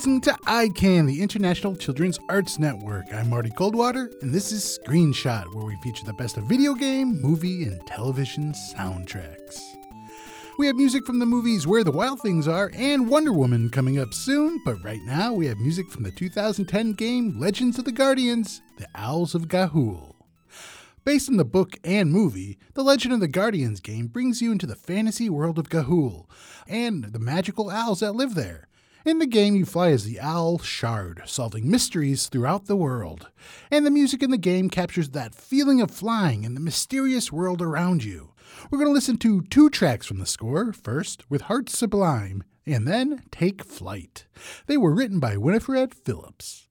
listening to ICAN, the International Children's Arts Network. I'm Marty Coldwater, and this is Screenshot, where we feature the best of video game, movie, and television soundtracks. We have music from the movies Where the Wild Things Are and Wonder Woman coming up soon, but right now we have music from the 2010 game Legends of the Guardians, The Owls of Ga'Hoole. Based on the book and movie, the Legend of the Guardians game brings you into the fantasy world of Ga'Hoole and the magical owls that live there. In the game, you fly as the owl Shard, solving mysteries throughout the world. And the music in the game captures that feeling of flying in the mysterious world around you. We're going to listen to two tracks from the score first with Heart Sublime, and then Take Flight. They were written by Winifred Phillips.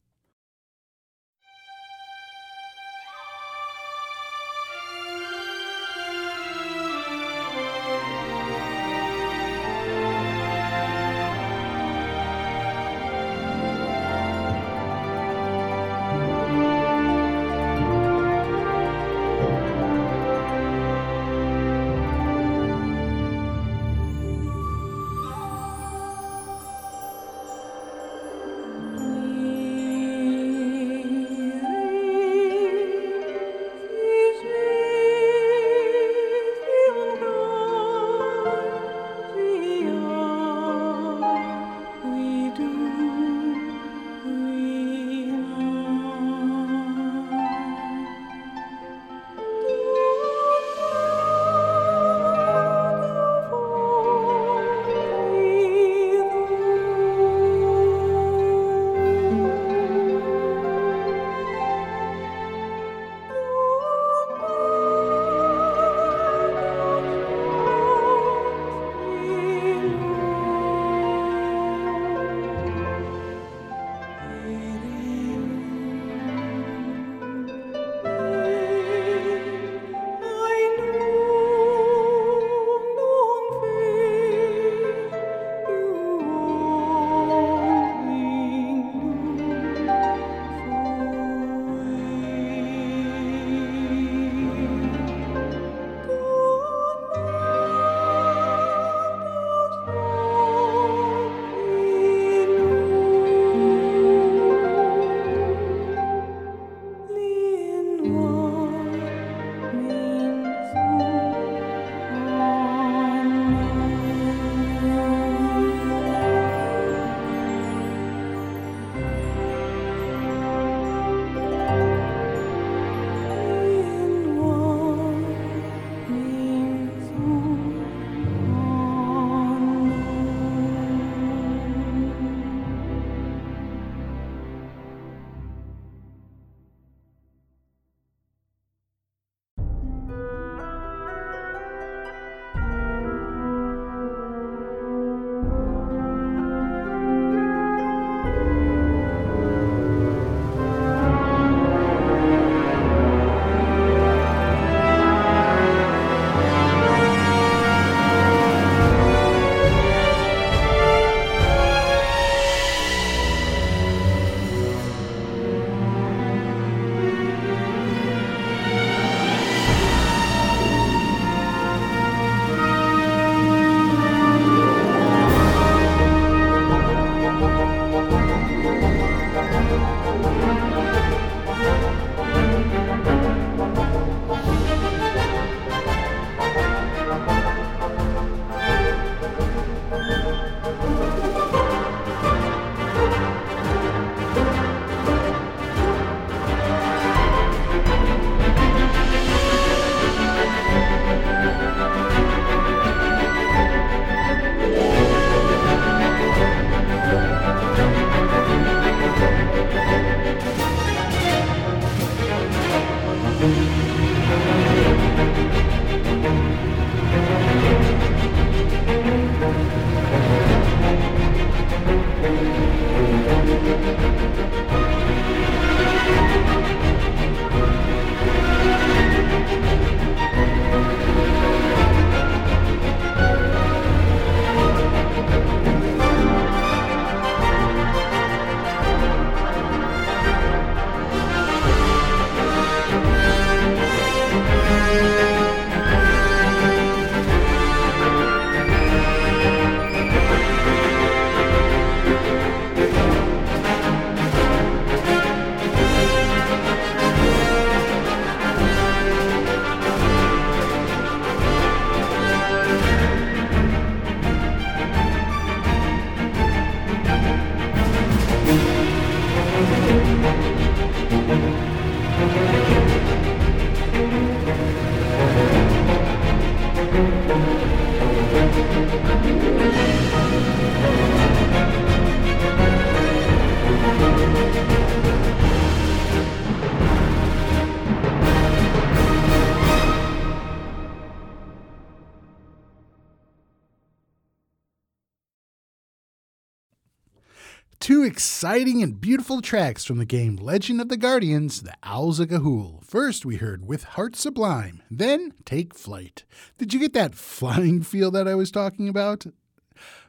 Two exciting and beautiful tracks from the game Legend of the Guardians, The Owls of Ga'Hoole. First, we heard With Heart Sublime, then Take Flight. Did you get that flying feel that I was talking about?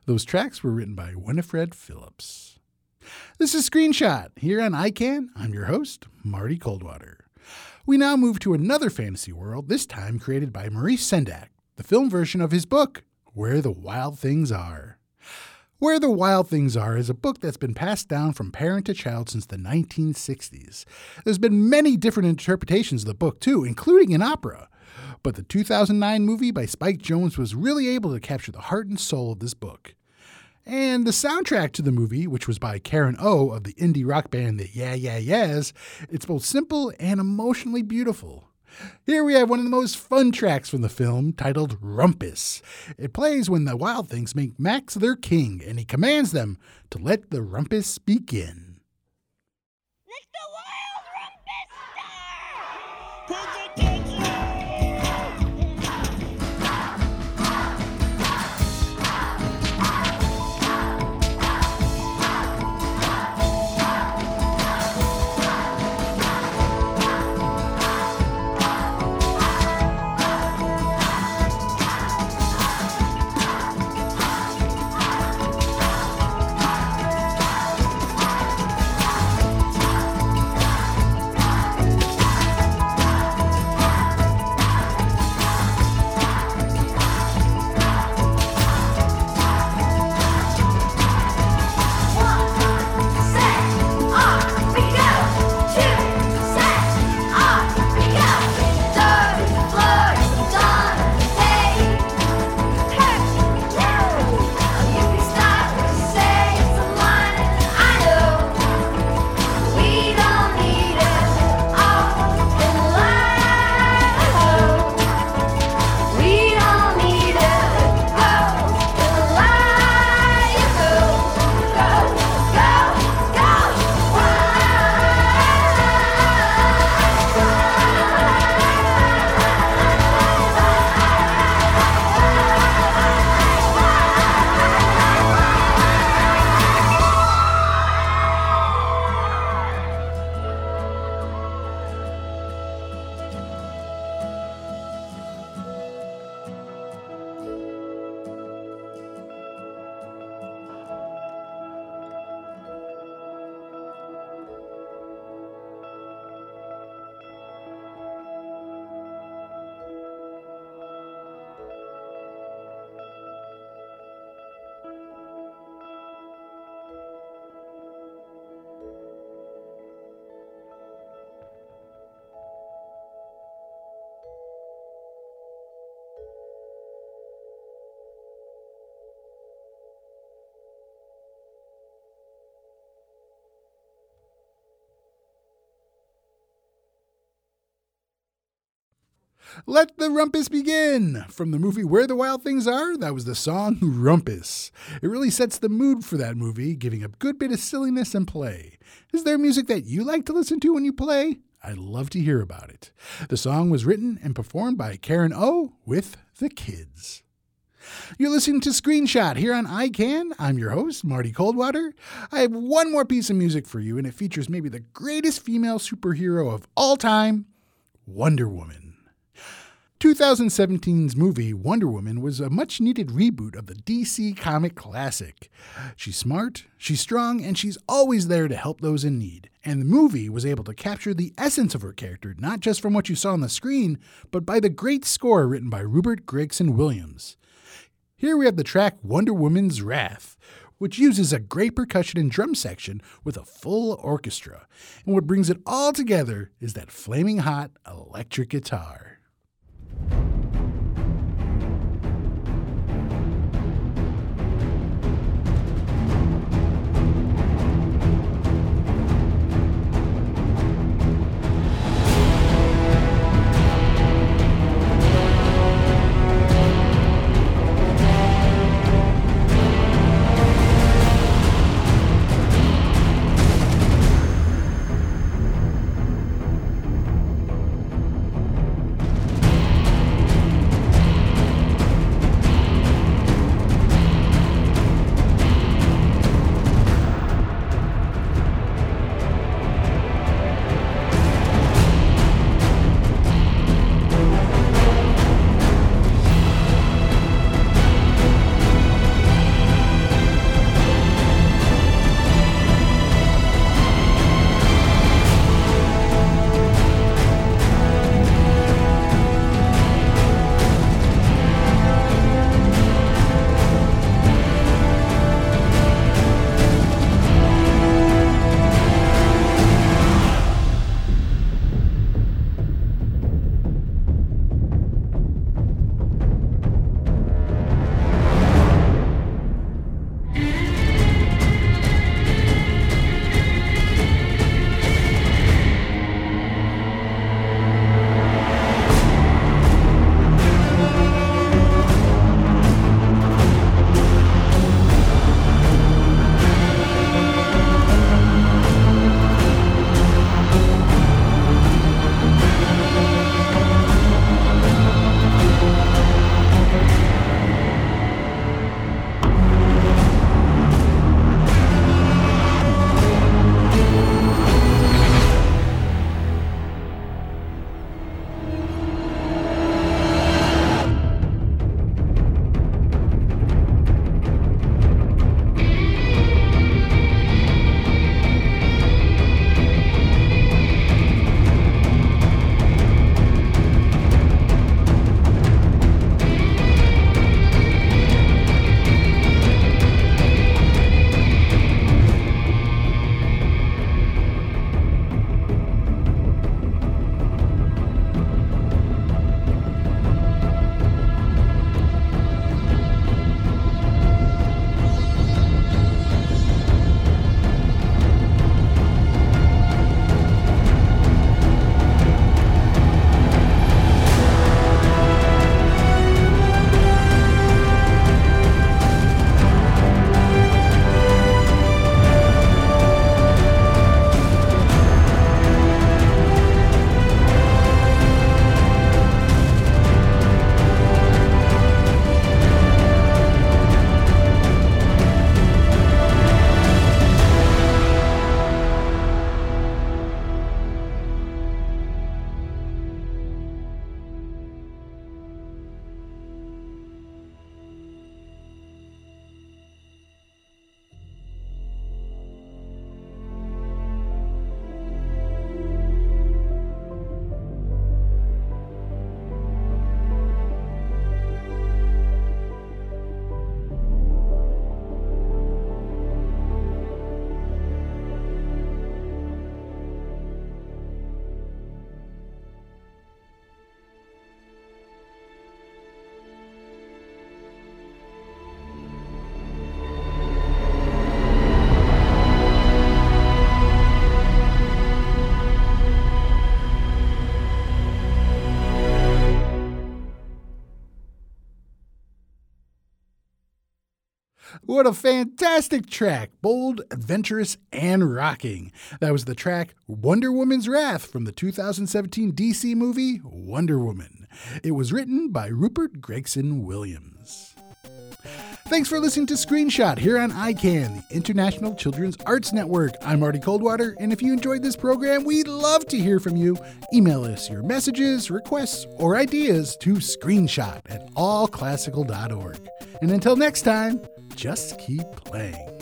Those tracks were written by Winifred Phillips. This is Screenshot. Here on ICAN, I'm your host, Marty Coldwater. We now move to another fantasy world, this time created by Maurice Sendak, the film version of his book, Where the Wild Things Are. Where the Wild Things Are is a book that's been passed down from parent to child since the 1960s. There's been many different interpretations of the book, too, including an opera. But the 2009 movie by Spike Jonze was really able to capture the heart and soul of this book. And the soundtrack to the movie, which was by Karen O of the indie rock band The Yeah Yeah Yeahs, it's both simple and emotionally beautiful. Here we have one of the most fun tracks from the film, titled Rumpus. It plays when the Wild Things make Max their king, and he commands them to let the rumpus begin. Let the wild rumpus start! Let the Rumpus Begin! From the movie Where the Wild Things Are, that was the song Rumpus. It really sets the mood for that movie, giving a good bit of silliness and play. Is there music that you like to listen to when you play? I'd love to hear about it. The song was written and performed by Karen O with the kids. You're listening to Screenshot here on ICAN. I'm your host, Marty Coldwater. I have one more piece of music for you, and it features maybe the greatest female superhero of all time Wonder Woman. 2017's movie Wonder Woman was a much needed reboot of the DC comic classic. She's smart, she's strong, and she's always there to help those in need. And the movie was able to capture the essence of her character, not just from what you saw on the screen, but by the great score written by Rupert Gregson Williams. Here we have the track Wonder Woman's Wrath, which uses a great percussion and drum section with a full orchestra. And what brings it all together is that flaming hot electric guitar. What a fantastic track! Bold, adventurous, and rocking. That was the track Wonder Woman's Wrath from the 2017 DC movie Wonder Woman. It was written by Rupert Gregson Williams. Thanks for listening to Screenshot here on ICAN, the International Children's Arts Network. I'm Marty Coldwater, and if you enjoyed this program, we'd love to hear from you. Email us your messages, requests, or ideas to screenshot at allclassical.org. And until next time, just keep playing.